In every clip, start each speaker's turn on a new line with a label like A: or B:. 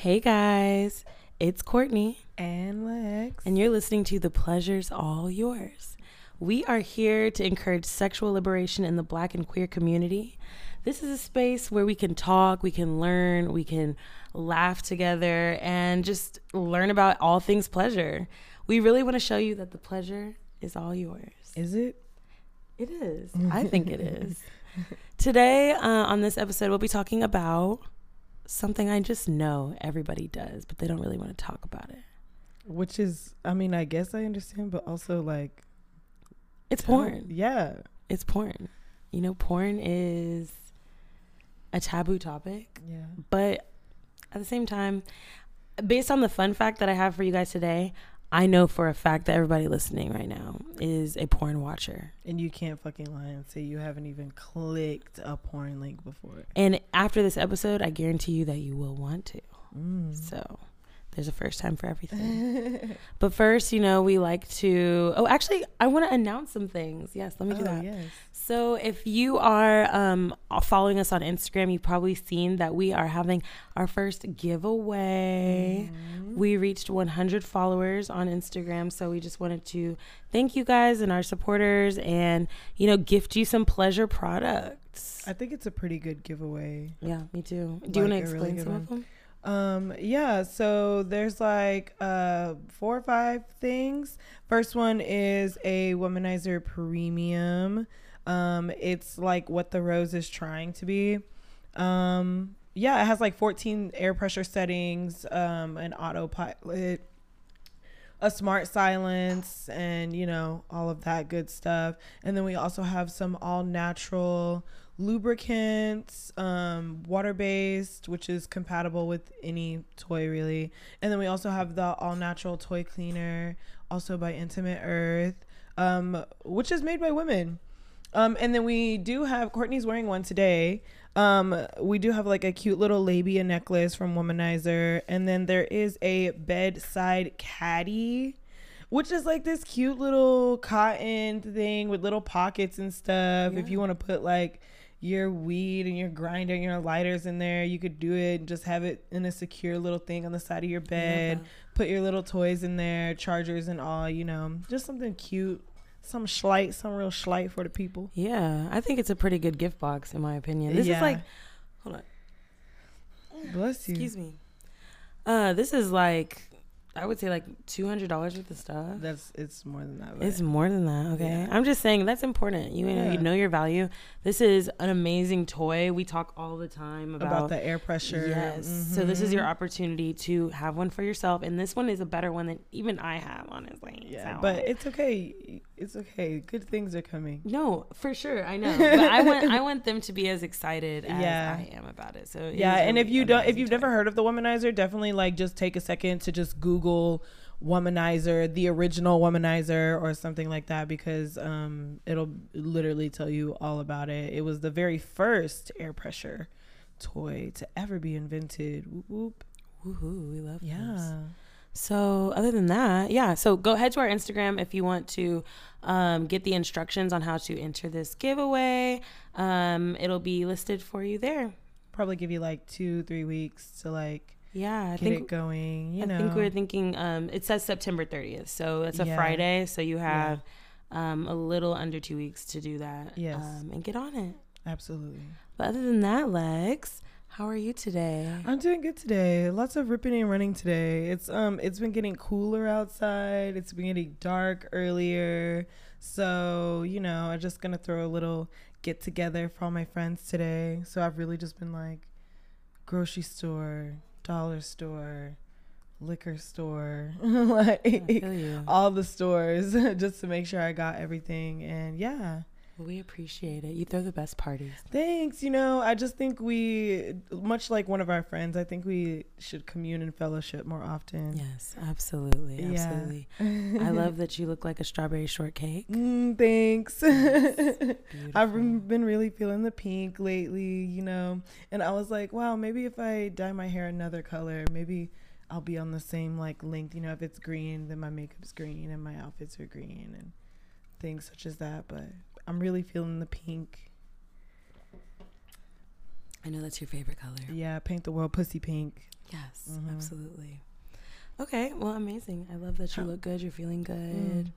A: Hey guys, it's Courtney,
B: and Lex.
A: and you're listening to The Pleasure's All Yours. We are here to encourage sexual liberation in the black and queer community. This is a space where we can talk, we can learn, we can laugh together, and just learn about all things pleasure. We really want to show you that the pleasure is all yours.
B: Is it?
A: It is. I think it is. Today, uh, on this episode, we'll be talking about something I just know everybody does, but they don't really want to talk about it.
B: Which is, I mean, I guess I understand, but also like
A: It's porn.
B: Yeah.
A: It's porn. You know, porn is a taboo topic,
B: Yeah.
A: but at the same time, based on the fun fact that I have for you guys today, I know for a fact that everybody listening right now is a porn watcher.
B: And you can't fucking lie and say you haven't even clicked a porn link before.
A: And after this episode, I guarantee you that you will want to.
B: Mm.
A: So there's a first time for everything. but first, you know, we like to. Oh, actually, I want to announce some things. Yes, let me do
B: Oh,
A: that.
B: yes.
A: So if you are um, following us on Instagram, you've probably seen that we are having our first giveaway.
B: Mhm.
A: We reached 100 followers on Instagram, so we just wanted to thank you guys and our supporters, and you know, gift you some pleasure products.
B: I think it's a pretty good giveaway.
A: yeah, me too. Do you want to
B: Like really
A: explain
B: good
A: some
B: one.
A: of them?
B: Um, yeah, so there's like uh four or five things. First one is a womanizer premium. Um, it's like what the rose is trying to be. Um, yeah, it has like 14 air pressure settings, um, an autopilot, a smart silence, and you know, all of that good stuff. And then we also have some all natural lubricants, um, water based, which is compatible with any toy really. And then we also have the all natural toy cleaner, also by Intimate Earth, um, which is made by women. Um, and then we do have Courtney's wearing one today. Um, we do have like a cute little labia necklace from Womanizer, and then there is a bedside caddy, which is like this cute little cotton thing with little pockets and stuff. If you want to put like your weed and your grinder and your lighters in there, you could do it and just have it in a secure little thing on the side of your bed. Put your little toys in there, chargers and all, you know, just something cute, some schlight, some real schlight for the people.
A: Yeah, I think it's a pretty good gift box in my opinion. This is like, hold on,
B: Bless you.
A: excuse me. Uh, this is like, I would say like two hundred dollars worth of stuff.
B: That's it's more than that.
A: It's more than that. Okay,
B: Yeah.
A: I'm just saying that's important. You know,
B: Yeah.
A: you know your value. This is an amazing toy. We talk all the time about.
B: about the air pressure.
A: Yes. So this is your
B: Mhm.
A: opportunity to have one for yourself, and this one is a better one than even I have, honestly.
B: Yeah,
A: So-
B: but it's okay. It's okay. Good things are coming.
A: no, for sure, I know. But I want I want them to be as excited as
B: Yeah.
A: I am about it. So it
B: yeah, and if you don't, if you've never heard of the womanizer, definitely like just take a second to just Google womanizer, the original womanizer, or something like that, because um, it'll literally tell you all about it. It was the very first air pressure toy to ever be invented. Whoop, whoop.
A: Woohoo, we love those.
B: Yeah.
A: So other than that, yeah. So go head to our Instagram if you want to um, get the instructions on how to enter this giveaway. Um, it'll be listed for you there.
B: Probably give you like two, three weeks to like
A: Yeah, I
B: get
A: think
B: it going. You
A: I
B: know,
A: think we're thinking. Um, it says September 30th, so it's a
B: Yeah.
A: Friday. So you have um, a little under two weeks to do that.
B: Yes.
A: um, and get on it.
B: absolutely.
A: But other than that, Lex, how are you today?
B: I'm doing good today. Lots of ripping and running today. It's um it's been getting cooler outside. It's been getting dark earlier. So, you know, I'm just gonna throw a little get together for all my friends today. So I've really just been like grocery store, dollar store, liquor store, like all the stores just to make sure I got everything. And yeah.
A: We appreciate it. You throw the best parties.
B: Thanks. You know, I just think we, much like one of our friends, I think we should commune and fellowship more often.
A: Yes, absolutely,
B: Yeah.
A: absolutely. I love that you look like a strawberry shortcake.
B: Mm, thanks.
A: Beautiful.
B: I've been been really feeling the pink lately, you know, and I was like, wow, maybe if I dye my hair another color, maybe I'll be on the same like length. You know, if it's green, then my makeup's green and my outfits are green and things such as that. But I'm really feeling the pink.
A: I know that's your favorite color.
B: Yeah, paint the world pussy pink.
A: Yes,
B: Mhm.
A: absolutely. Okay, well, amazing. I love that you look good. You're feeling good.
B: Mm.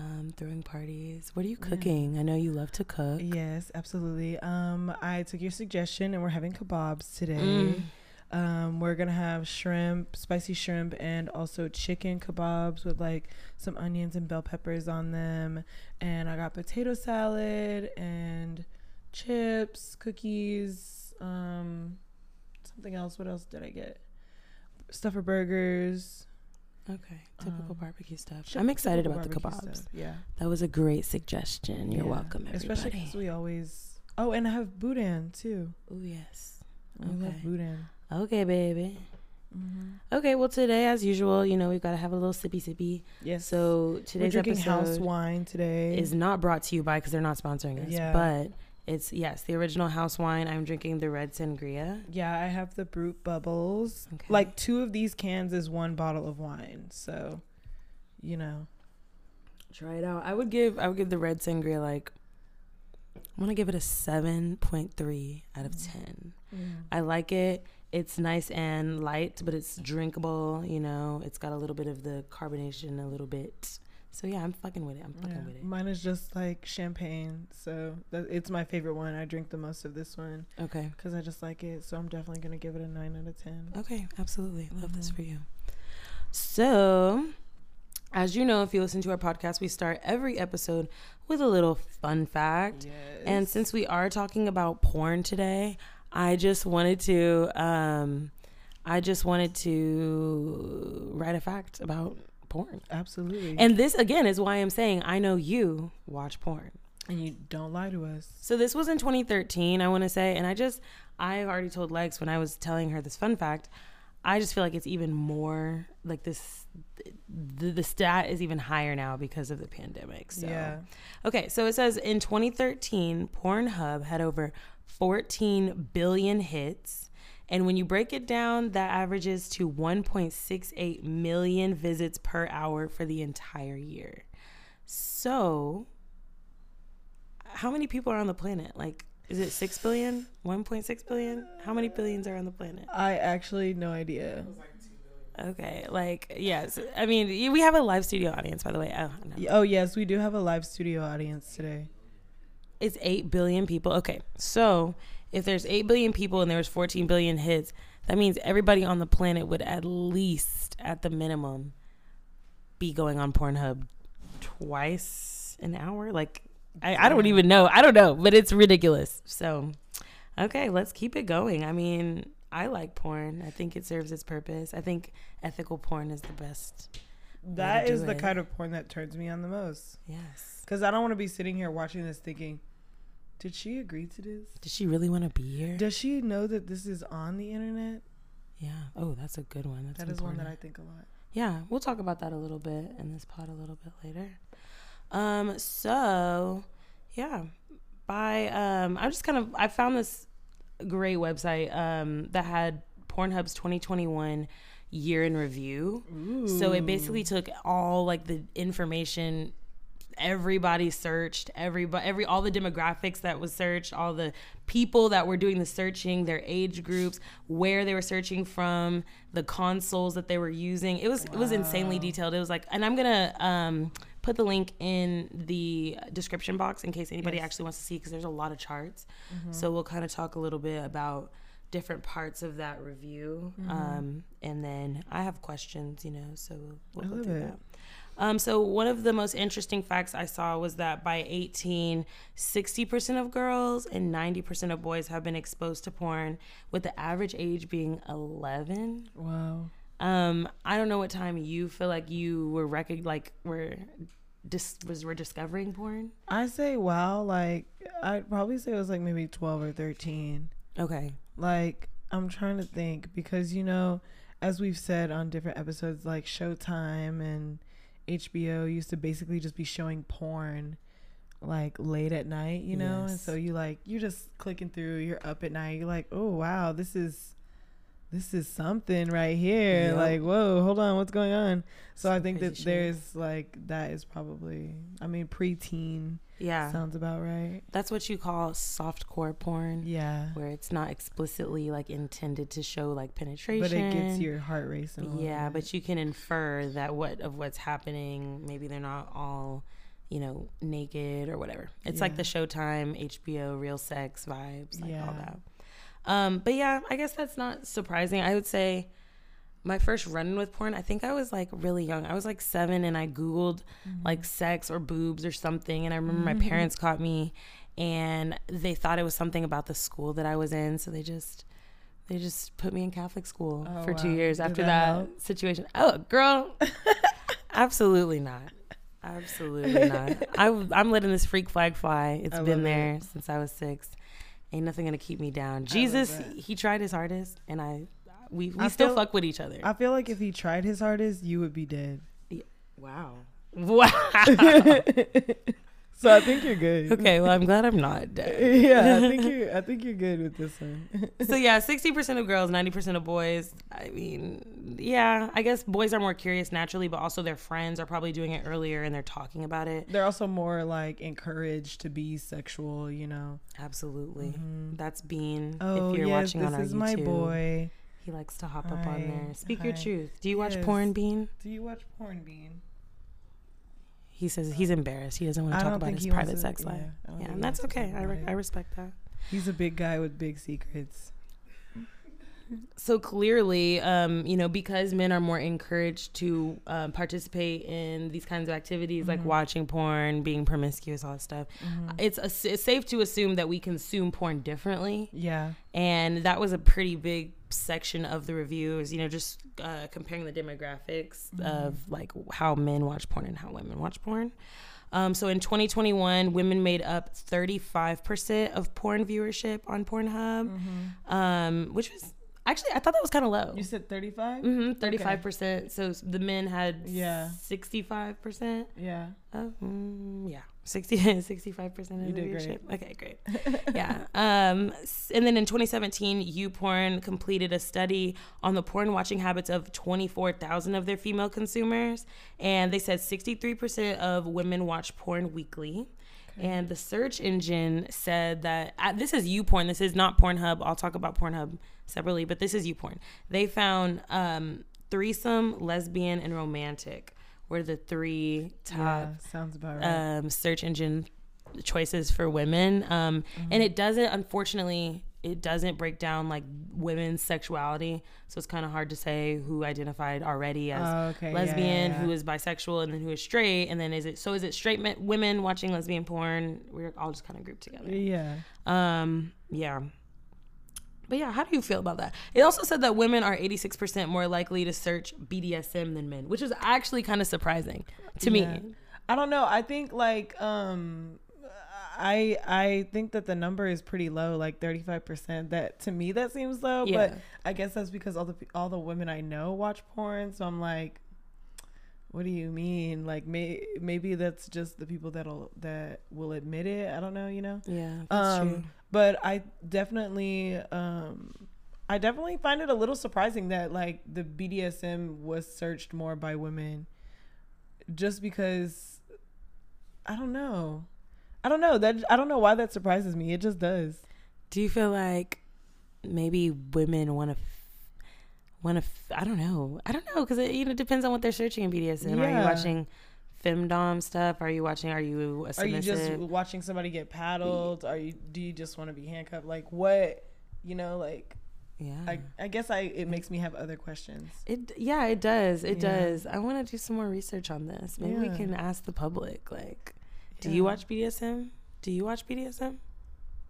A: Um, throwing parties. What are you
B: Yeah.
A: cooking? I know you love to cook.
B: Yes, absolutely. Um, I took your suggestion, and we're having kebabs today.
A: Mm.
B: Um, we're gonna have shrimp, spicy shrimp, and also chicken kebabs with like some onions and bell peppers on them. And I got potato salad and chips, cookies, um, something else. What else did I get? Stuffer burgers.
A: Okay, typical
B: Um,
A: barbecue stuff. I'm excited about the kebabs.
B: stuff, Yeah,
A: That was a great suggestion. You're
B: Yeah.
A: welcome, everybody.
B: Especially because we always. Oh, and I have boudin too.
A: oh yes.
B: I love
A: Okay.
B: boudin.
A: Okay, baby.
B: Mm-hmm.
A: Okay, well today, as usual, you know we've got to have a little sippy sippy.
B: Yes.
A: So
B: we're
A: today's
B: drinking
A: episode
B: house wine today.
A: is not brought to you by because they're not sponsoring us.
B: Yeah.
A: But it's yes, the original house wine. I'm drinking the red sangria.
B: Yeah, I have the Brut Bubbles.
A: Okay.
B: Like two of these cans is one bottle of wine. So, you know.
A: Try it out. I would give I would give the red sangria like I'm gonna give it a seven point three out of ten. I like it. It's nice and light, but it's drinkable. You know, it's got a little bit of the carbonation, a little bit. So yeah, I'm fucking with it. I'm fucking
B: Yeah.
A: with it.
B: Mine is just like champagne. So that, it's my favorite one. I drink the most of this one
A: Okay.
B: because I just like it. So I'm definitely going to give it a 9 out of 10.
A: Okay, absolutely. Love this
B: Mhm.
A: for you. So, as you know, if you listen to our podcast, we start every episode with a little fun fact.
B: Yes.
A: And since we are talking about porn today, I just wanted to um I just wanted to write a fact about porn.
B: Absolutely.
A: And this again is why I'm saying I know you watch porn.
B: and you don't lie to us.
A: So this was in 2013, I want to say, and I just I've already told Lex when I was telling her this fun fact. I just feel like it's even more like this. The, the stat is even higher now because of the pandemic. So
B: Yeah.
A: okay, so it says in 2013, Pornhub had over 14 billion hits. And when you break it down, that averages to 1.68 million visits per hour for the entire year. So, how many people are on the planet? Like, is it 6 billion? 1.6 billion? How many billions are on the planet?
B: I actually no idea.
A: Okay, like, yes. I mean, we have a live studio audience, by the way. Oh, no.
B: Oh, yes, we do have a live studio audience today.
A: It's 8 billion people. Okay, so if there's 8 billion people and there was 14 billion hits, that means everybody on the planet would at least, at the minimum, be going on Pornhub twice an hour. Like, I, I don't even know. I don't know, but it's ridiculous. So, okay, let's keep it going. I mean, I like porn. I think it serves its purpose. I think ethical porn is the best.
B: That is the
A: it.
B: kind of porn that turns me on the most.
A: Yes.
B: Because I don't want to be sitting here watching this thinking, did she agree to this?
A: Does she really want to be here?
B: Does she know that this is on the internet?
A: yeah. Oh, that's a good one. That's a good one.
B: That is one that I think a lot.
A: Yeah, we'll talk about that a little bit in this pod a little bit later. Um, so yeah, by um, I just kind of I found this great website um that had Pornhub's 2021 year in review. Ooh. So it basically took all like the information everybody searched everybody every all the demographics that was searched all the people that were doing the searching their age groups where they were searching from the consoles that they were using. It was it was insanely detailed. It was like and i'm gonna um put the link in the description box in case anybody
B: Yes.
A: actually wants to see because there's a lot of charts. So we'll kind of talk a little bit about different parts of that review. Um and then i have questions you know so we'll, we'll
B: I love it.
A: that um, so one of the most interesting facts I saw was that by 18, 60% of girls and 90% of boys have been exposed to porn, with the average age being 11.
B: Wow.
A: Um, I don't know what time you feel like you were rec- like were dis- was were discovering porn.
B: I say wow, like I'd probably say it was like maybe twelve or thirteen.
A: Okay.
B: Like I'm trying to think because you know, as we've said on different episodes, like Showtime and HBO used to basically just be showing porn like late at night, you know? And so you like you're just clicking through, you're up at night, you're like, Oh wow, this is this is something right here.
A: Yep.
B: Like, whoa, hold on, what's going on? So I think that
A: shit.
B: there's like that is probably I mean preteen
A: Yeah.
B: Sounds about right.
A: That's what you call soft core porn.
B: Yeah.
A: Where it's not explicitly like intended to show like penetration.
B: But it gets your heart racing.
A: Yeah,
B: bit.
A: but you can infer that what of what's happening, maybe they're not all, you know, naked or whatever. It's like the Showtime, HBO, real sex vibes, like all that. Um, but yeah, I guess that's not surprising. I would say my first run with porn, I think I was like really young. I was like seven and I Googled
B: Mm-hmm.
A: like sex or boobs or something. And I remember my parents caught me and they thought it was something about the school that I was in. So they just, they just put me in Catholic school
B: Oh,
A: for two
B: wow.
A: years
B: Did
A: after
B: that
A: that, situation. Oh, girl, absolutely not. Absolutely not. I, I'm letting this freak flag fly. It's
B: I
A: been there
B: it.
A: since I was six. Ain't nothing gonna keep me down. Jesus, he tried his hardest, and I, we, we
B: I
A: still
B: feel-
A: fuck with each other.
B: I feel like if he tried his hardest, you would be dead.
A: wow, wow.
B: So I think you're good.
A: okay, well, I'm glad I'm not dead.
B: yeah, I think you're. I think you're good with this one.
A: so yeah, sixty percent of girls, ninety percent of boys. I mean, yeah, I guess boys are more curious naturally, but also their friends are probably doing it earlier and they're talking about it.
B: They're also more like encouraged to be sexual. You know.
A: Absolutely, mm-hmm. that's Bean.
B: Oh
A: if you're
B: yes,
A: watching
B: this
A: on our
B: is my boy.
A: He likes to hop up on there. Speak your truth. Do you watch porn, Bean?
B: Do you watch porn, Bean?
A: He says he's embarrassed. He doesn't want to talk about his private
B: to-
A: sex life.
B: I don't
A: Yeah, and that's okay. I, re- I respect that.
B: He's a big guy with big secrets.
A: so clearly, um, you know, because men are more encouraged to um, participate in these kinds of activities like
B: Mm-hmm.
A: watching porn, being promiscuous, all that stuff, it's, a, it's safe to assume that we consume porn differently.
B: Yeah.
A: And that was a pretty big section of the reviews, you know, just uh, comparing the demographics of like how men watch porn and how women watch porn. Um, so in 2021, women made up 35% of porn viewership on Pornhub, um, which was actually, I thought that was kind of low.
B: You said 35?
A: Mm-hmm, 35%. So the men had
B: Yeah.
A: 65%.
B: Yeah.
A: Oh, mm, yeah. 60, 65% of
B: You
A: the
B: did
A: viewership.
B: great.
A: Okay, great. yeah. Um, and then in 2017, YouPorn completed a study on the porn watching habits of 24,000 of their female consumers. And they said 63% of women watch porn weekly. And the search engine said that uh, this is YouPorn. This is not Pornhub. I'll talk about Pornhub separately, but this is YouPorn. They found um, threesome, lesbian, and romantic were the three top
B: Yeah, sounds about right.
A: um, search engine choices for women. Um,
B: Mm-hmm.
A: And it doesn't, unfortunately, it doesn't break down like women's sexuality. So it's kind of hard to say who identified already as
B: Oh, okay.
A: lesbian,
B: yeah,
A: who
B: yeah.
A: is bisexual, and then who is straight. And then is it so? Is it straight men, women watching lesbian porn? We're all just kind of grouped together.
B: Yeah.
A: Um, yeah. But yeah, how do you feel about that? It also said that women are 86% more likely to search BDSM than men, which is actually kind of surprising to
B: Yeah.
A: me.
B: I don't know. I think like um I I think that the number is pretty low, like 35%. That to me that seems low,
A: Yeah.
B: but I guess that's because all the all the women I know watch porn, so I'm like what do you mean? Like may, maybe that's just the people that'll that will admit it. I don't know, you know.
A: Yeah, that's
B: Um,
A: true.
B: But I definitely, um, I definitely find it a little surprising that like the BDSM was searched more by women, just because. I don't know. I don't know that. I don't know why that surprises me. It just does.
A: Do you feel like maybe women want to want to? I don't know. I don't know because it you know depends on what they're searching in BDSM. Are you watching femdom stuff? Are you watching? Are you a
B: Are you just watching somebody get paddled? Are you? Do you just want to be handcuffed? Like what? You know, like
A: yeah.
B: I. I guess I. It makes me have other questions.
A: it yeah, it does. It
B: Yeah.
A: does. I want to do some more research on this. Maybe we can ask the public. Like, do
B: Yeah.
A: you watch BDSM? Do you watch BDSM?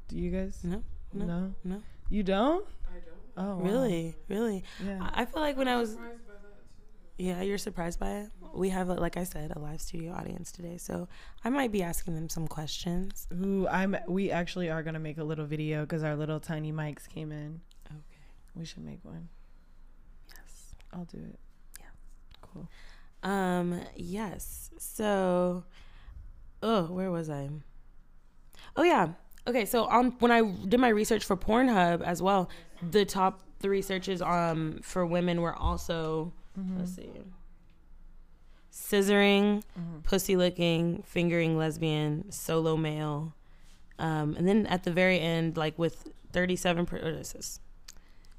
B: Do you guys?
A: No, no,
B: No.
A: no.
B: You don't?
C: I don't.
B: Oh, wow.
A: Really, really.
B: Yeah.
A: I I feel like when I was
C: Surprised by that too.
A: Yeah, you're surprised by it. We have, a, like I said, a live studio audience today, so I might be asking them some questions.
B: Ooh, I'm. We actually are gonna make a little video because our little tiny mics came in.
A: Okay.
B: We should make one.
A: Yes.
B: I'll do it.
A: Yeah.
B: Cool.
A: Um. Yes. So. Oh, where was I? Oh yeah. Okay. So on when I did my research for Pornhub as well, the top three searches um for women were also
B: Mm-hmm.
A: let's see. scissoring,
B: Mhm.
A: pussy licking, fingering lesbian, solo male. Um, and then at the very end, like with 37, per, what is this?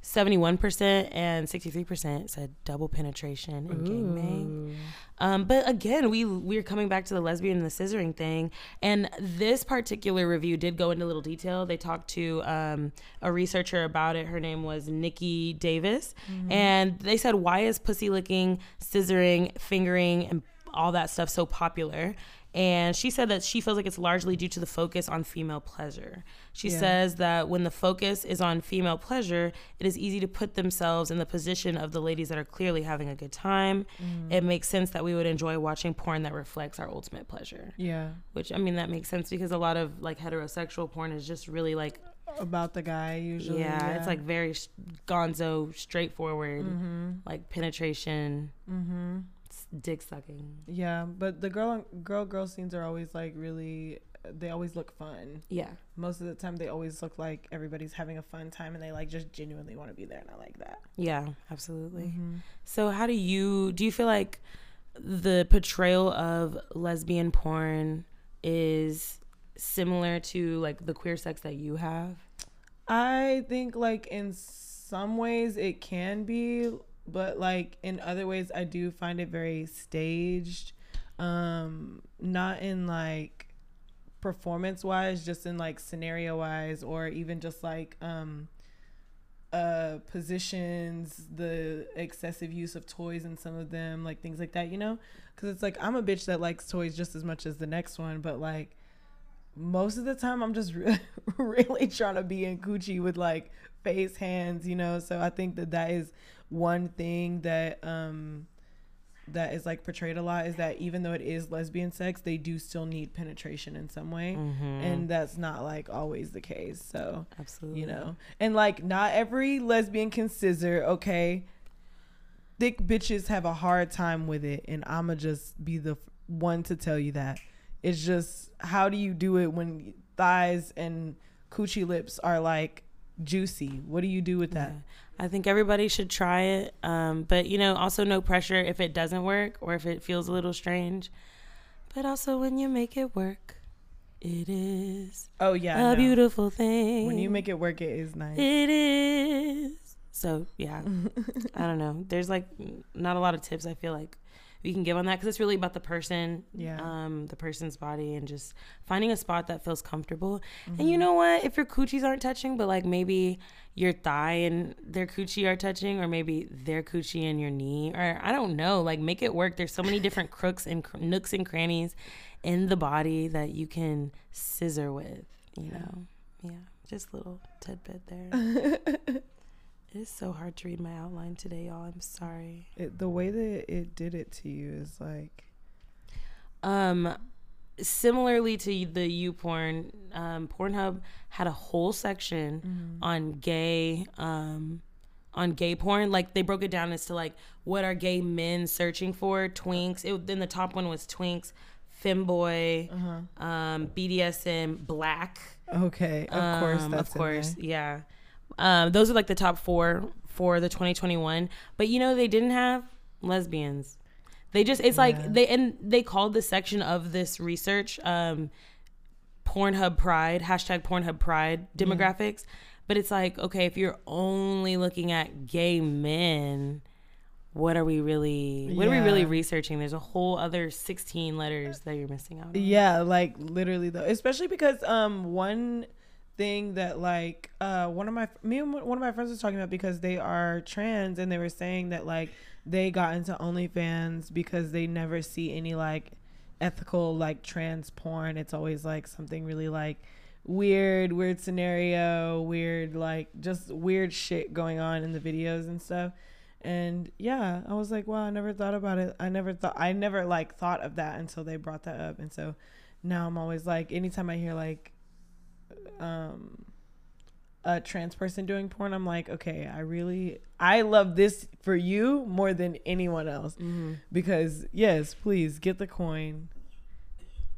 A: 71% and 63% said double penetration and gangbang. Um, but again, we we're coming back to the lesbian and the scissoring thing, and this particular review did go into little detail. They talked to um, a researcher about it. Her name was Nikki Davis, and they said, "Why is pussy licking, scissoring, fingering, and all that stuff so popular?" And she said that she feels like it's largely due to the focus on female pleasure. She
B: Yeah.
A: says that when the focus is on female pleasure, it is easy to put themselves in the position of the ladies that are clearly having a good time. It makes sense that we would enjoy watching porn that reflects our ultimate pleasure.
B: Yeah.
A: Which I mean that makes sense because a lot of like heterosexual porn is just really like
B: About the guy usually.
A: yeah, it's like very sh- gonzo, straightforward,
B: Mm-hmm.
A: like penetration,
B: Mm-hmm.
A: Dick sucking.
B: Yeah, but the girl girl girl scenes are always like really. They always look fun.
A: Yeah.
B: Most of the time, they always look like everybody's having a fun time, and they like just genuinely want to be there, and I like that.
A: Yeah, absolutely.
B: Mm-hmm.
A: So how do you do you feel like the portrayal of lesbian porn is similar to like the queer sex that you have?
B: I think like in some ways it can be, but like in other ways I do find it very staged. Um not in like performance wise, just in like scenario wise or even just like um uh positions, the excessive use of toys in some of them, like things like that, you know? Cuz it's like I'm a bitch that likes toys just as much as the next one, but like most of the time I'm just re- really trying to be in coochie with like face hands, you know. So I think that that is one thing that um that is like portrayed a lot is that even though it is lesbian sex, they do still need penetration in some way,
A: Mm-hmm.
B: and that's not like always the case. So
A: absolutely,
B: you know, and like not every lesbian can scissor. Okay, thick bitches have a hard time with it, and I'ma just be the one to tell you that. It's just how do you do it when thighs and coochie lips are like juicy? What do you do with that?
A: Yeah. I think everybody should try it. Um, but you know, also no pressure if it doesn't work or if it feels a little strange. But also when you make it work, it is
B: Oh yeah,
A: a
B: no.
A: beautiful thing.
B: When you make it work, it is nice.
A: it is. So yeah, I don't know. There's like not a lot of tips I feel like we can give on that because it's really about the person,
B: Yeah.
A: um, the person's body, and just finding a spot that feels comfortable.
B: Mm-hmm.
A: And you know what? If your coochies aren't touching, but like maybe your thigh and their coochie are touching, or maybe their coochie and your knee, or I don't know. Like make it work. There's so many different crooks and cr- nooks and crannies in the body that you can scissor with. You know, yeah. Just a little tidbit there. it is so hard to read my outline today, y'all. I'm sorry.
B: It, the way that it did it to you is like
A: Um, similarly to the YouPorn, um, Pornhub had a whole section on gay, um, on gay porn. Like they broke it down as to like what are gay men searching for? Twinks. It, then the top one was twinks, femboy, um, BDSM, black.
B: okay, of course,
A: Um,
B: that's
A: of course, yeah. Um, those are like the top four for the 2021. But you know, they didn't have lesbians. They just it's
B: Yeah.
A: like they and they called the section of this research um, Pornhub Pride hashtag Pornhub Pride demographics. But it's like okay, if you're only looking at gay men. What are we really? What are we really researching? There's a whole other 16 letters that you're missing out. On.
B: Yeah, like literally though, especially because um one thing that like uh one of my me and one of my friends was talking about because they are trans and they were saying that like they got into OnlyFans because they never see any like ethical like trans porn. It's always like something really like weird, weird scenario, weird like just weird shit going on in the videos and stuff. And yeah, I was like, wow, I never thought about it. I never thought I never like thought of that until they brought that up. And so now I'm always like anytime I hear like um a trans person doing porn, I'm like, okay, I really I love this for you more than anyone else.
A: Mm-hmm.
B: Because yes, please get the coin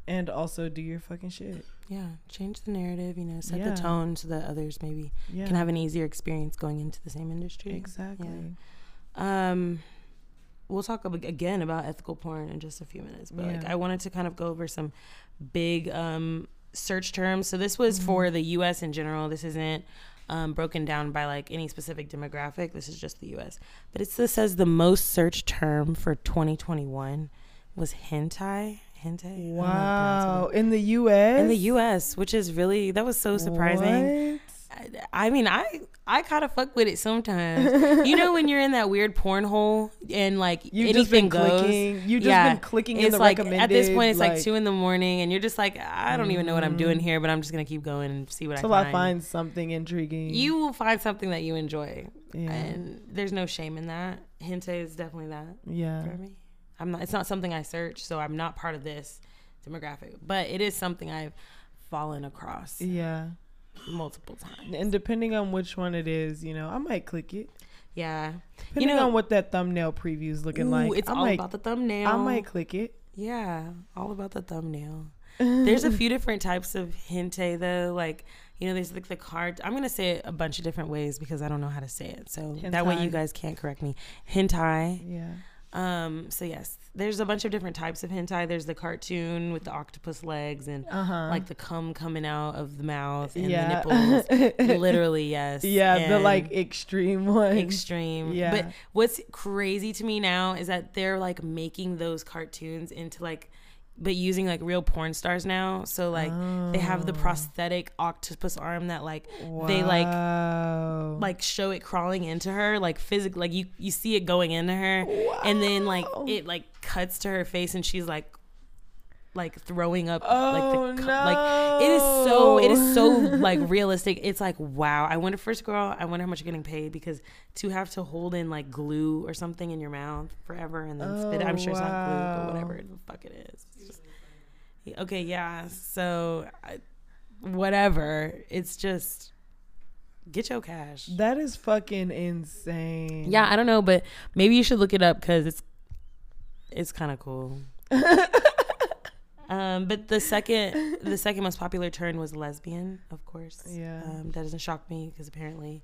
B: and also do your fucking shit.
A: Yeah, change the narrative, you know, set
B: Yeah.
A: the tone so that others maybe
B: Yeah.
A: can have an easier experience going into the same industry.
B: exactly.
A: Um we'll talk again about ethical porn in just a few minutes. But like I wanted to kind of go over some big um search terms. So this was
B: Mm-hmm.
A: for the US in general. This isn't um, broken down by like any specific demographic. This is just the US. But it says the most searched term for 2021 was hentai. Hentai. I don't know how to pronounce
B: Wow. In the U.S.
A: In the US, which is really that was so surprising.
B: What?
A: I, mean, I I kind of fuck with it sometimes. you know when you're in that weird porn hole and like
B: You've
A: anything
B: just been
A: goes.
B: clicking. You've just
A: Yeah.
B: been clicking in
A: It's like at this point it's like,
B: like
A: two in the morning and you're just like I don't even know what I'm doing mm. here, but I'm just gonna keep going and see what I find.
B: Until
A: I find.
B: something intriguing.
A: You will find something that you enjoy,
B: Yeah.
A: and there's no shame in that. Hentai is definitely that
B: yeah.
A: for me. I'm not. It's not something I search, so I'm not part of this demographic, but it is something I've fallen across
B: Yeah.
A: Multiple times.
B: And depending on which one it is, you know, I might click it.
A: Yeah,
B: Depending
A: know-
B: on what that thumbnail preview is looking
A: Ooh,
B: like.
A: it's
B: I
A: all
B: might,
A: about the thumbnail.
B: I might click it.
A: Yeah, all about the thumbnail. There's a few different types of hentai though. Like, you know, there's like the card. I'm gonna say it a bunch of different ways because I don't know how to say it. So that way you guys can't correct me. Hentai.
B: Yeah.
A: Um. So yes, there's a bunch of different types of hentai. There's the cartoon with the octopus legs and
B: Uh huh.
A: like the cum coming out of the mouth and
B: yeah.
A: the nipples. Literally, yes.
B: yeah. The like extreme one.
A: extreme.
B: Yeah.
A: But what's crazy to me now is that they're like making those cartoons into like but using like real porn stars now. So like they have the
B: Oh.
A: prosthetic octopus arm that like they like like show it crawling into her like physically like you you see it going into her and then like it like cuts to her face and she's like like throwing up
B: Oh,
A: like the oh, cu- like it is so it is so like realistic. It's like wow. I wonder first girl i wonder how much you're getting paid because to have to hold in like glue or something in your mouth forever and then spit it i'm
B: Oh,
A: sure it's not glue oh,
B: wow.
A: but whatever the fuck it is. Just- okay yeah so I, whatever. It's just get your cash.
B: That is fucking insane.
A: yeah i don't know but maybe you should look it up because it's it's kind of cool um but the second the second most popular term was lesbian of course
B: Yeah.
A: um, that doesn't shock me because apparently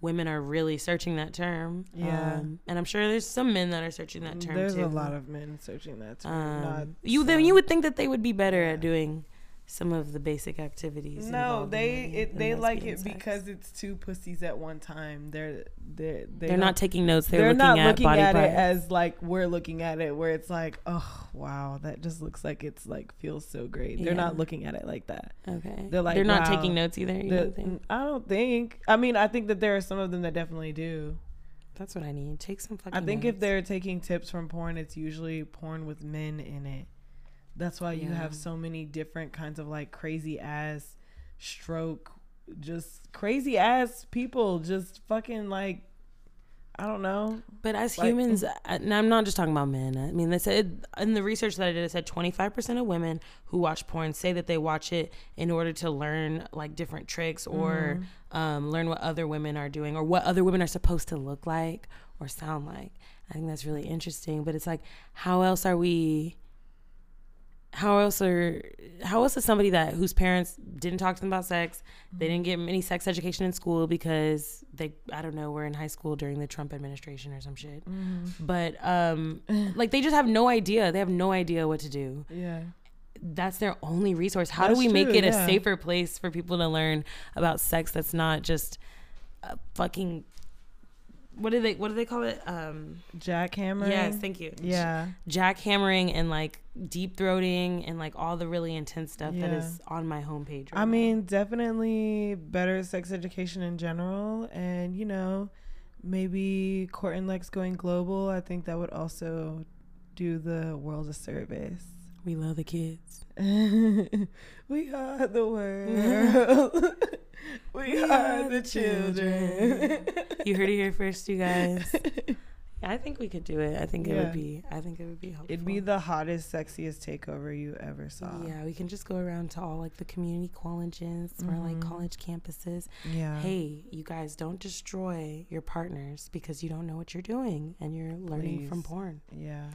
A: women are really searching that term
B: Yeah.
A: um, and i'm sure there's some men that are searching that term
B: There's
A: too
B: a lot of men searching that term.
A: um, you then you would think that they would be better
B: Yeah.
A: at doing some of the basic activities
B: No, they
A: in,
B: it, they like it
A: sex.
B: because it's two pussies at one time. They're they're they
A: they're not taking notes they're,
B: they're
A: looking
B: not
A: at
B: looking at
A: parts.
B: it as like we're looking at it, where it's like, oh wow, that just looks like it's like feels so great. They're not looking at it like that.
A: okay
B: they're like,
A: they're not
B: wow,
A: taking notes either you
B: The-
A: don't think?
B: I don't think. I mean, I think that there are some of them that definitely do.
A: That's what I need. Take some fucking.
B: I think if they're taking tips from porn, it's usually porn with men in it. That's why you have so many different kinds of like crazy ass stroke, just crazy ass people, just fucking like, I don't know.
A: But as
B: Like-
A: humans, and I'm not just talking about men. I mean, they said in the research that I did, it said 25% of women who watch porn say that they watch it in order to learn like different tricks or um, learn what other women are doing or what other women are supposed to look like or sound like. I think that's really interesting. But it's like, how else are we? How else are? How else is somebody that whose parents didn't talk to them about sex? They didn't get any sex education in school because they, I don't know, were in high school during the Trump administration or some shit. But um, like they just have no idea. They have no idea what to do.
B: Yeah.
A: That's their only resource. How
B: That's
A: do we make
B: true,
A: it a safer place for people to learn about sex that's not just a fucking what do they what do they call it? Um,
B: Jackhammer.
A: yes, thank you.
B: Yeah.
A: jackhammering and like deep throating and like all the really intense stuff that
B: Yeah.
A: is on my homepage. Right
B: I
A: now.
B: mean, definitely better sex education in general, and you know, maybe Court and Lex going global. I think that would also do the world a service.
A: we love the kids.
B: we are the world. we, are, the children.
A: You heard it here first, you guys. I think we could do it. I think it
B: Yeah.
A: would be. I think it would be helpful.
B: It'd be the hottest, sexiest takeover you ever saw.
A: Yeah, we can just go around to all like the community colleges or like
B: Mhm.
A: college campuses.
B: Yeah.
A: Hey, you guys don't destroy your partners because you don't know what you're doing and you're learning from
B: Please.
A: porn.
B: Yeah.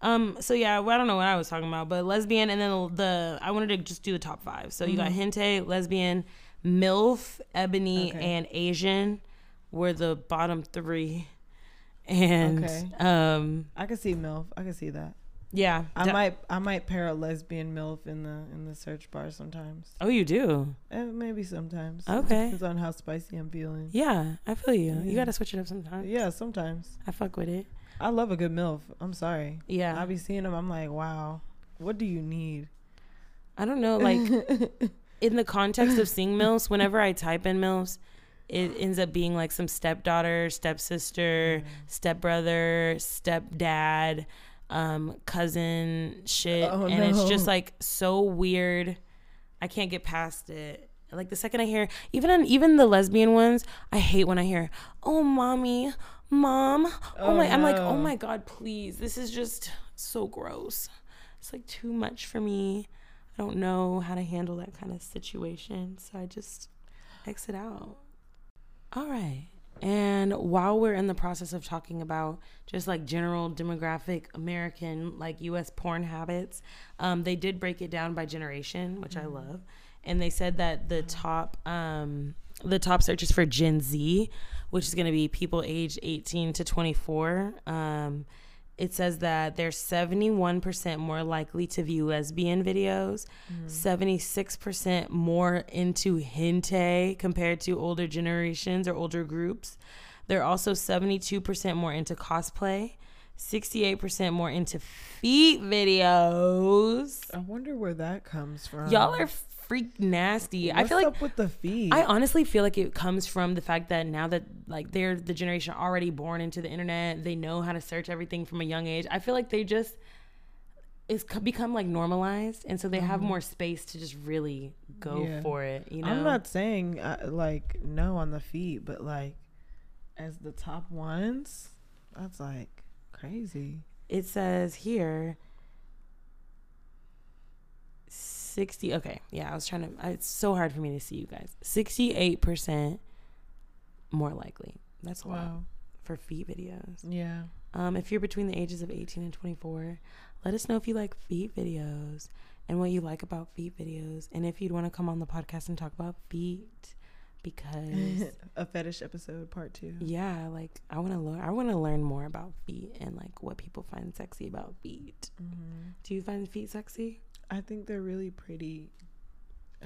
A: Um. So yeah, well, I don't know what I was talking about, but lesbian, and then the, I wanted to just do the top five. So you got
B: Mhm.
A: hentai, lesbian, milf, ebony,
B: Okay.
A: and Asian were the bottom three, and
B: Okay.
A: um,
B: I can see MILF. I can see that.
A: yeah.
B: I might I might pair a lesbian MILF in the in the search bar sometimes.
A: Oh, you do?
B: Eh, maybe sometimes.
A: Okay.
B: Depends on how spicy I'm feeling.
A: Yeah, I feel you. You gotta switch it up sometimes.
B: Yeah, sometimes.
A: I fuck with it.
B: I love a good MILF. I'm sorry.
A: Yeah.
B: I be seeing them. I'm like, wow. What do you need?
A: I don't know, like in the context of seeing MILFs, whenever I type in MILFs, it ends up being like some stepdaughter, stepsister, stepbrother, stepdad, um, cousin shit.
B: Oh,
A: and it's just like so weird. I can't get past it. Like the second I hear even on even the lesbian ones, I hate when I hear, Oh mommy, mom. Oh,
B: Oh,
A: my I'm like, oh my god, please. This is just so gross. It's like too much for me. I don't know how to handle that kind of situation. So I just exit out. All right. And while we're in the process of talking about just like general demographic American, like US porn habits, um, they did break it down by generation, which I love. And they said that the top um, the top searches for Gen Z, which is going to be people aged 18 to 24. Um, it says that they're 71% more likely to view lesbian videos, mm-hmm. 76% more into hentai compared to older generations or older groups. They're also 72% more into cosplay, 68% more into feet videos.
B: I wonder where that comes from.
A: Y'all are freak nasty. I
B: What's
A: feel like
B: with the feet.
A: I honestly feel like it comes from the fact that now that like they're the generation already born into the internet, they know how to search everything from a young age. I feel like they just it's become like normalized, and so they have more space to just really go
B: Mm-hmm. Yeah.
A: for it. You know,
B: I'm not saying uh, like no on the feet, but like as the top ones, that's like crazy.
A: it says here 60 okay yeah i was trying to I, it's so hard for me to see you guys 68% more likely that's a lot for feet videos
B: Yeah.
A: Um, if you're between the ages of 18 and 24, let us know if you like feet videos and what you like about feet videos, and if you'd want to come on the podcast and talk about feet, because
B: a fetish episode part two.
A: yeah, like I want to learn. I want to learn more about feet and like what people find sexy about feet.
B: Mhm.
A: Do you find feet sexy?
B: I think they're really pretty.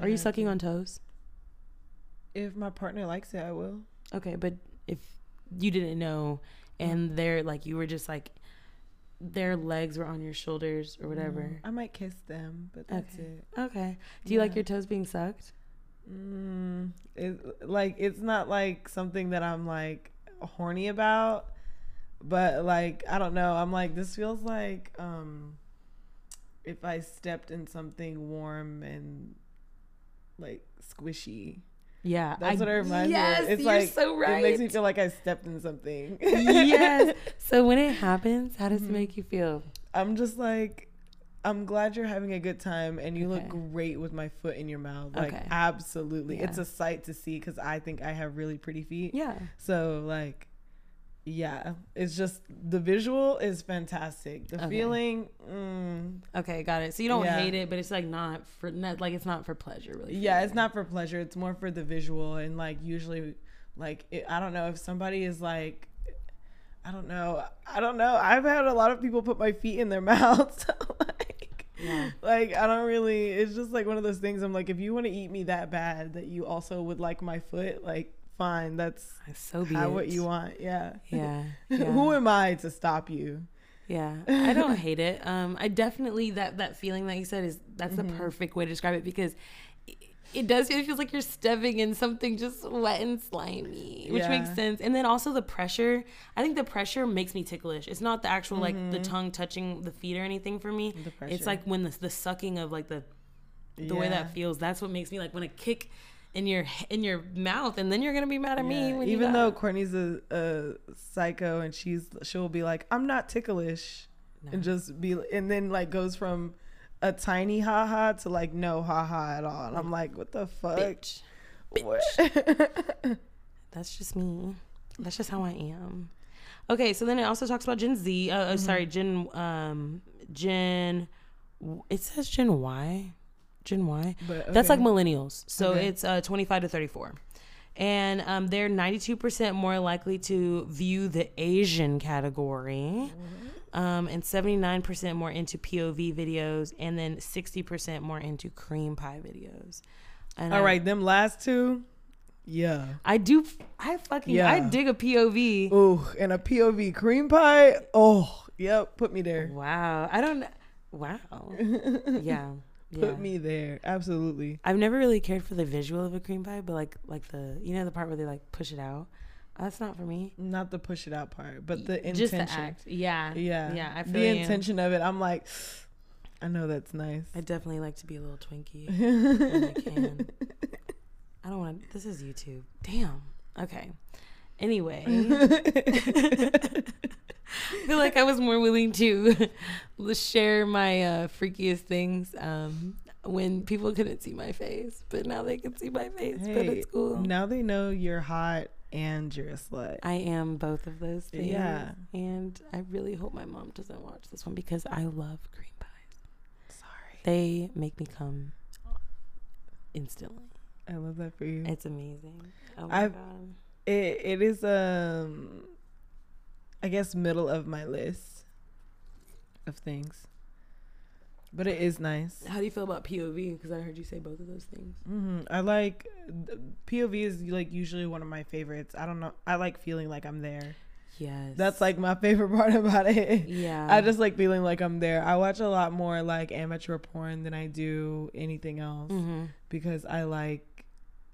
A: Are you
B: I
A: sucking on toes?
B: If my partner likes it, I will.
A: Okay, but if you didn't know and they're like you were just like their legs were on your shoulders or whatever.
B: Mm, I might kiss them, but that's
A: Okay.
B: it.
A: Okay. Do you like your toes being sucked?
B: Mm, it, like it's not like something that I'm like horny about, but like I don't know. I'm like this feels like um if I stepped in something warm and like squishy.
A: Yeah,
B: That's what it reminds
A: yes,
B: me of. It's
A: you're
B: like
A: so right.
B: it makes me feel like I stepped in something.
A: yes. So when it happens, how does it mm-hmm. make you feel?
B: I'm just like I'm glad you're having a good time and you
A: Okay.
B: look great with my foot in your mouth. Like
A: Okay.
B: absolutely. It's a sight to see cuz I think I have really pretty feet.
A: Yeah.
B: So like yeah, it's just the visual is fantastic. The
A: Okay.
B: feeling mm,
A: Okay, got it. So you don't
B: Yeah.
A: hate it, but it's like not for like it's not for pleasure, really.
B: yeah, it's not for pleasure. It's more for the visual and like usually like it, I don't know if somebody is like I don't know. I don't know. I've had a lot of people put my feet in their mouths. like
A: Yeah.
B: like I don't really it's just like one of those things I'm like if you want to eat me that bad that you also would like my foot, like fine, that's
A: So be
B: what you want. Yeah.
A: Yeah.
B: Who am I to stop you?
A: Yeah, I don't hate it. Um, I definitely that that feeling that you said is that's
B: Mm-hmm.
A: the perfect way to describe it because it, it does. It feels like you're stepping in something just wet and slimy, which makes sense. And then also the pressure. I think the pressure makes me ticklish. It's not the actual like the
B: Mhm.
A: tongue touching the feet or anything for me. It's like when the the sucking of like the the way that feels. That's what makes me like want to kick in your in your mouth, and then you're gonna be mad at me.
B: Yeah,
A: When
B: even though Courtney's a, a psycho and she's she'll be like, I'm not ticklish,
A: No.
B: and just be and then like goes from a tiny haha to like no haha at all, and I'm like, what the fuck?
A: bitch.
B: What?
A: That's just me. That's just how I am. Okay, so then it also talks about Gen Z. Uh, uh, sorry, Gen um Gen. It says Gen Y, Gen Y.
B: but
A: That's like millennials. So
B: Okay.
A: it's uh 25 to 34. And um, they're 92% more likely to view the Asian category, um, and 79% more into POV videos, and then 60% more into cream pie videos. And
B: All
A: I-
B: right, them last two. Yeah.
A: I do. I fucking.
B: Yeah.
A: I dig a POV.
B: Ooh, and a POV cream pie. Oh, yep. Put me there.
A: Wow. I don't. Wow. yeah.
B: Put
A: yeah.
B: me there. Absolutely.
A: I've never really cared for the visual of a cream pie, but like like the you know the part where they like push it out. That's not for me.
B: Not the push it out part, but the intention.
A: Just the act. Yeah.
B: Yeah.
A: Yeah. I feel
B: the
A: you.
B: intention of it. I'm like, I know that's nice.
A: I definitely like to be a little Twinkie when I can. I don't want to. This is YouTube. Damn. Okay. Anyway, I feel like I was more willing to share my uh, freakiest things um, when people couldn't see my face, but now they can see my face. but
B: Hey,
A: it's cool.
B: now they know you're hot and you're a slut.
A: I am both of those things.
B: Yeah.
A: And I really hope my mom doesn't watch this one because I love cream pies.
B: Sorry.
A: They make me come instantly.
B: I love that for you.
A: It's amazing. Oh my
B: I've-
A: god.
B: It it is um I guess middle of my list of things. But it is nice.
A: How do you feel about POV? Because I heard you say both of those things.
B: hmm I like POV is like usually one of my favorites. I don't know. I like feeling like I'm there.
A: Yes.
B: That's like my favorite part about it.
A: yeah.
B: I just like feeling like I'm there. I watch a lot more like amateur porn than I do anything else
A: hmm
B: because I like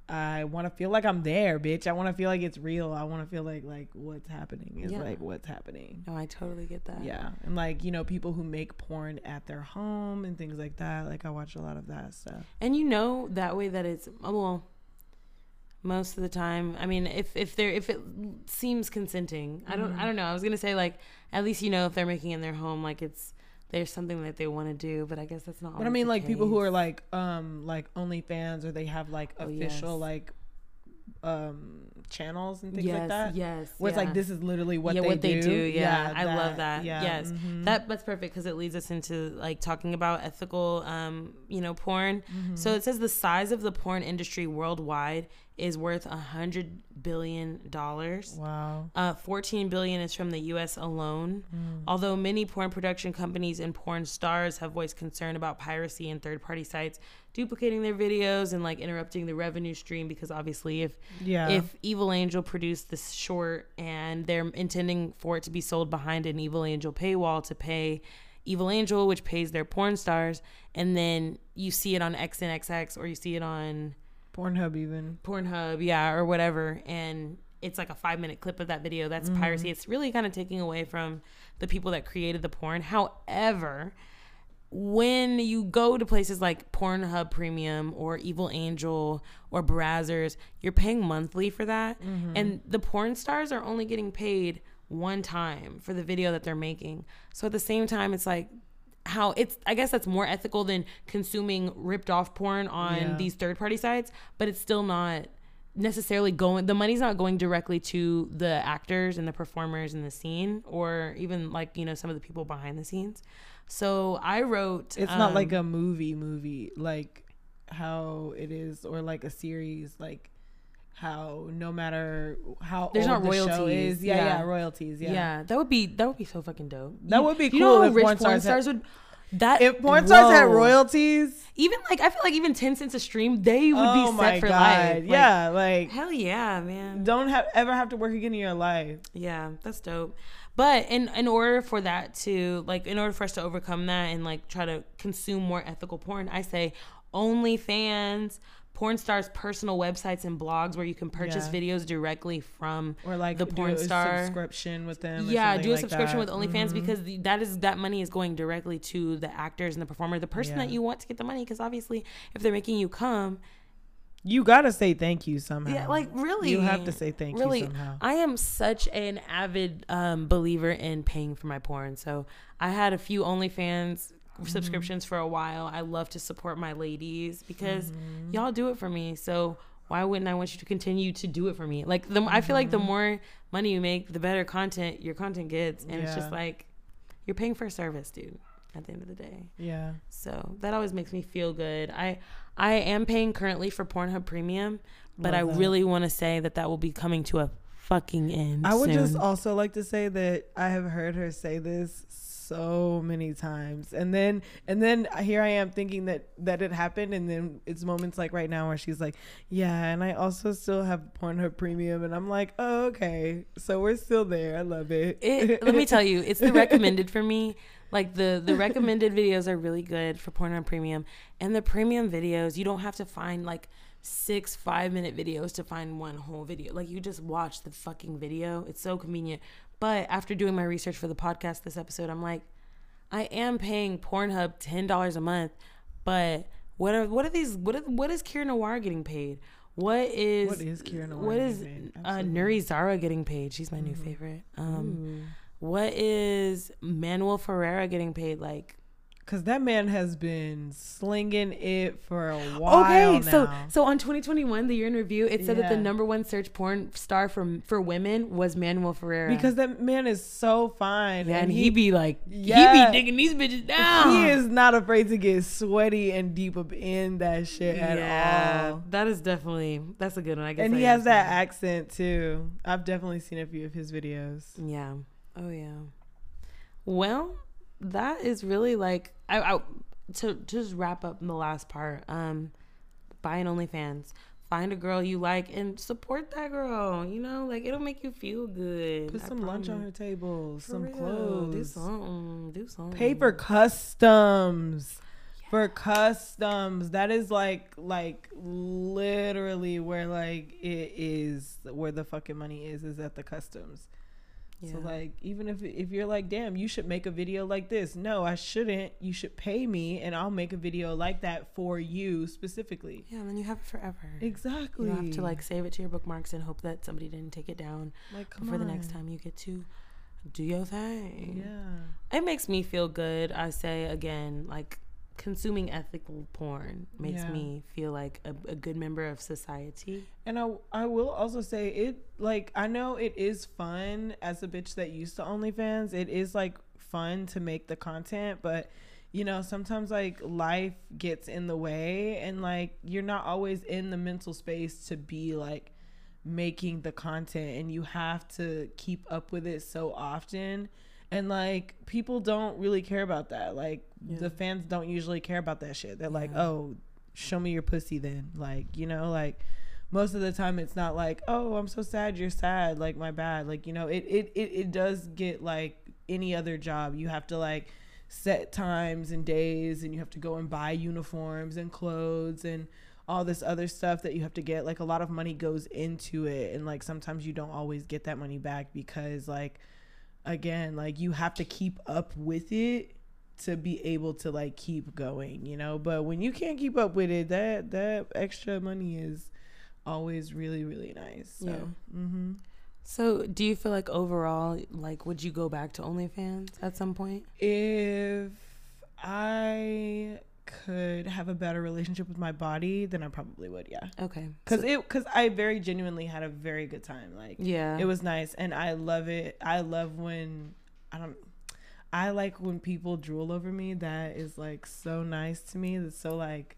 B: I want to feel like I'm there, bitch. I want to feel like it's real. I want to feel like like what's happening is
A: Yeah.
B: like what's happening.
A: No, I totally get that.
B: Yeah, and like you know people who make porn at their home and things like that. Like I watch a lot of that stuff.
A: And you know that way that it's oh, well most of the time. I mean, if if they're if it seems consenting. I don't I mm-hmm. don't know. I was going to say like at least you know if they're making it in their home like it's there's something that they want to do, but I guess that's not
B: But I mean, like people who are like um like OnlyFans or they have like
A: Oh,
B: official
A: yes.
B: like um channels and things
A: yes,
B: like that.
A: Yes.
B: Where it's like this is literally what
A: yeah,
B: they
A: what
B: do.
A: they do. Yeah, I love that.
B: yeah,
A: Yes,
B: mhm.
A: that that's perfect because it leads us into like talking about ethical, um, you know, porn.
B: Mm-hmm.
A: So it says the size of the porn industry worldwide is worth a hundred billion dollars.
B: Wow.
A: Uh, 14 billion is from the U.S. alone.
B: Mm.
A: Although many porn production companies and porn stars have voiced concern about piracy and third-party sites duplicating their videos and like interrupting the revenue stream, because obviously, if
B: Yeah.
A: if Evil Angel produced this short and they're intending for it to be sold behind an Evil Angel paywall to pay Evil Angel, which pays their porn stars, and then you see it on XNXX or you see it on
B: Pornhub even.
A: Pornhub, yeah, or whatever, and it's like a five minute clip of that video. That's mm-hmm. piracy. It's really kind of taking away from the people that created the porn. However, when you go to places like Pornhub Premium or Evil Angel or Brazzers, you're paying monthly for that, mm-hmm. and the porn stars are only getting paid one time for the video that they're making. So at the same time, it's like how it's I guess that's more ethical than consuming ripped off porn on
B: Yeah.
A: these third party sites, but it's still not necessarily going the money's not going directly to the actors and the performers in the scene or even like you know some of the people behind the scenes so i wrote
B: It's not like
A: um,
B: a movie movie like how it is or like a series like how no matter how
A: There's not
B: the show
A: royalties.
B: is yeah, yeah
A: Yeah.
B: royalties yeah,
A: yeah. that would be that would be so fucking dope
B: That
A: You-
B: would be
A: you
B: cool
A: know
B: if
A: rich
B: porn stars
A: stars,
B: had-
A: would that
B: if porn stars had
A: whoa.
B: royalties
A: even like i feel like even 10 cents a stream they would
B: oh
A: be set for
B: god
A: life Like,
B: yeah like
A: hell yeah man
B: don't have ever have to work again in your life
A: Yeah, that's dope. But in in order for that to like in order for us to overcome that and like try to consume more ethical porn, I say OnlyFans, porn stars' personal websites and blogs where you can purchase
B: Yeah.
A: videos directly from
B: or like
A: the
B: do
A: porn
B: a
A: star.
B: subscription with them
A: yeah, do a
B: like
A: subscription
B: that.
A: with OnlyFans
B: Mhm.
A: because the, that is that money is going directly to the actors and the performer, the person that you want to get the money. Because obviously, if they're making you come,
B: you gotta say thank you somehow
A: yeah, like really,
B: you have to say thank
A: really,
B: you somehow
A: I am such an avid um, believer in paying for my porn. So I had a few OnlyFans
B: Mm-hmm.
A: subscriptions for a while. I love to support my ladies because
B: Mm-hmm.
A: y'all do it for me. So why wouldn't I want you to continue to do it for me? Like the I feel like the
B: Mm-hmm.
A: more money you make, the better content your content gets, and it's just like you're paying for a service, dude. at the end of the day.
B: Yeah.
A: So that always makes me feel good. I I am paying currently for Pornhub Premium, but
B: Love
A: I
B: that.
A: really want to say that that will be coming to a fucking end.
B: I would just also like to say that I have heard her say this so many times and then and then here i am thinking that that it happened and then it's moments like right now where she's like yeah and i also still have pornhub premium and i'm like oh okay so we're still there i love it,
A: it, let me tell you, it's the recommended for me. Like the the recommended videos are really good for Pornhub Premium, and the premium videos you don't have to find like six five minute videos to find one whole video. Like you just watch the fucking video. It's so convenient. But after doing my research for the podcast this episode, I'm like, I am paying Pornhub ten dollars a month, but what are what are these what are, what is Kira Noir getting paid? What is
B: What is Kira Noir
A: What
B: paid?
A: uh, Nuri Zara getting paid? She's my new favorite. Um,
B: Ooh.
A: What is Manuel Ferrara getting paid? Like,
B: Cause that man has been slinging it for a while
A: okay, so
B: now.
A: so on 2021, the year in review, it said that the number one search porn star for for women was Manuel Ferrara.
B: because that man is so fine,
A: yeah, and he, be like,
B: Yeah.
A: he be digging these bitches down.
B: he is not afraid to get sweaty and deep up in that shit at all.
A: that is definitely that's a good one. I guess,
B: And
A: I
B: he has that accent too. I've definitely seen a few of his videos.
A: Yeah. Oh yeah. Well, that is really like I, I to just wrap up the last part. Um, buying OnlyFans. Find a girl you like and support that girl. You know, like it'll make you feel good.
B: Put
A: I
B: some lunch on
A: promise.
B: her table,
A: For
B: some
A: real. Do
B: clothes.
A: something. Do something.
B: Pay for customs. For customs. That is like like literally where like it is where the fucking money is is at the customs.
A: Yeah.
B: So like even if if you're like, damn, you should make a video like this. No, I shouldn't. You should pay me and I'll make a video like that for you specifically.
A: yeah, and then you have it forever.
B: Exactly.
A: You have to like save it to your bookmarks and hope that somebody didn't take it down
B: like come
A: for the next time you get to do your thing.
B: Yeah.
A: it makes me feel good. I say again, like consuming ethical porn makes
B: Yeah.
A: me feel like a, a good member of society.
B: And I I will also say it like I know it is fun as a bitch that used to OnlyFans. It is like fun to make the content, but you know, sometimes like life gets in the way and like you're not always in the mental space to be like making the content and you have to keep up with it so often. And like people don't really care about that. Like
A: Yeah.
B: the fans don't usually care about that shit. They're like, "Oh, show me your pussy then." Like, you know, like most of the time it's not like oh i'm so sad you're sad like my bad like you know it it it, it does get like any other job you have to like set times and days and you have to go and buy uniforms and clothes and all this other stuff that you have to get like a lot of money goes into it and like sometimes you don't always get that money back because like again like you have to keep up with it to be able to like keep going you know but when you can't keep up with it that that extra money is always really really nice so
A: Yeah.
B: mm-hmm.
A: So, do you feel like overall, like, would you go back to OnlyFans at some point?
B: if i could have a better relationship with my body then i probably would yeah.
A: Okay.
B: because
A: So-
B: it because i very genuinely had a very good time like
A: yeah,
B: it was nice and i love it. I love when i don't i like when people drool over me. That is like so nice to me. That's so like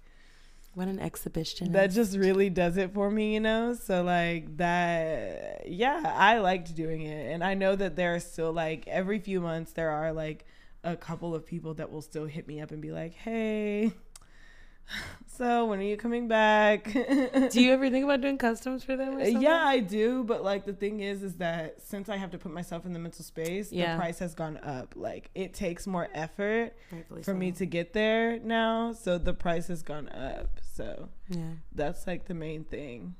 A: what an exhibition.
B: that just really does it for me you know? So like that yeah i liked doing it. And i know that there are still like every few months there are like a couple of people that will still hit me up and be like hey so when are you coming back
A: do you ever think about doing customs for them? Or something?
B: Uh, yeah i do but like the thing is is that since i have to put myself in the mental space
A: Yeah.
B: the price has gone up like it takes more effort
A: Rightfully
B: for me to get there now so the price has gone up so
A: Yeah,
B: that's like the main thing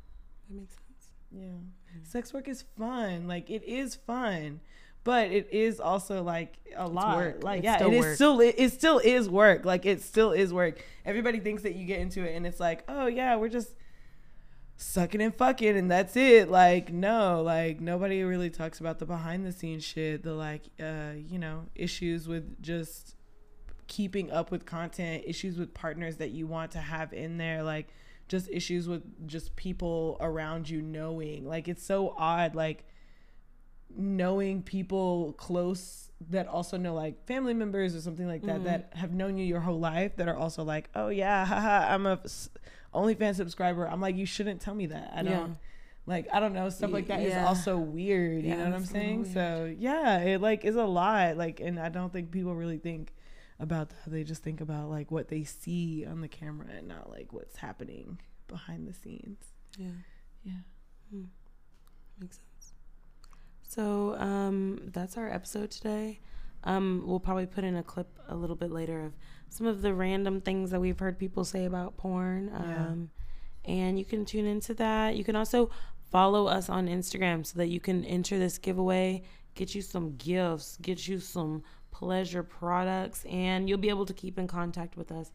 A: that makes sense.
B: yeah. Sex work is fun. Like it is fun. But it is also like a lot. Like
A: It's
B: yeah,
A: still
B: it is still it, it still is work. Like it still is work. Everybody thinks that you get into it and it's like, "Oh yeah, we're just sucking and fucking and that's it." Like no, like nobody really talks about the behind the scenes shit, the like uh, you know, issues with just keeping up with content, issues with partners that you want to have in there, like just issues with just people around you knowing. Like it's so odd, like knowing people close that also know like family members or something like that
A: Mhm.
B: that have known you your whole life that are also like, oh yeah, haha, I'm a OnlyFans subscriber. I'm like, you shouldn't tell me that. I don't
A: Yeah.
B: like I don't know stuff like that is
A: Yeah.
B: also weird. You
A: Yeah,
B: know what I'm saying? So yeah, it like is a lot. Like, and I don't think people really think about that. They just think about like what they see on the camera and not like what's happening behind the scenes.
A: Yeah.
B: Yeah.
A: Makes sense. So um, that's our episode today. Um, we'll probably put in a clip a little bit later of some of the random things that we've heard people say about porn.
B: Yeah.
A: Um, and you can tune into that. You can also follow us on Instagram so that you can enter this giveaway, get you some gifts, get you some pleasure products, and you'll be able to keep in contact with us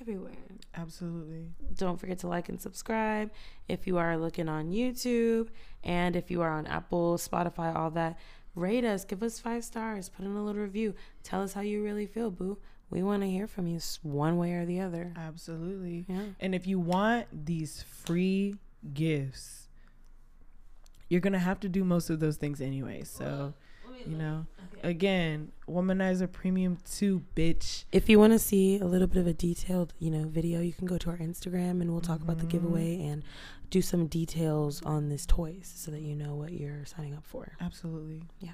A: everywhere
B: Absolutely.
A: don't forget to like and subscribe if you are looking on YouTube and if you are on Apple, Spotify, all that. Rate us, give us five stars, put in a little review. Tell us how you really feel, boo. We want to hear from you one way or the other.
B: Absolutely.
A: Yeah.
B: And if you want these free gifts, you're gonna have to do most of those things anyway. So, you know, again, Womanizer Premium Two, bitch.
A: If you want to see a little bit of a detailed, you know, video, you can go to our Instagram and we'll talk about the giveaway mm. and do some details on this toys so that you know what you're signing up for.
B: Absolutely. Yeah.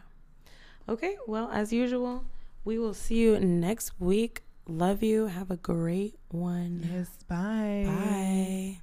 A: Okay, well, as usual, we will see you next week. Love you. Have a great one.
B: Yes. Bye. Bye.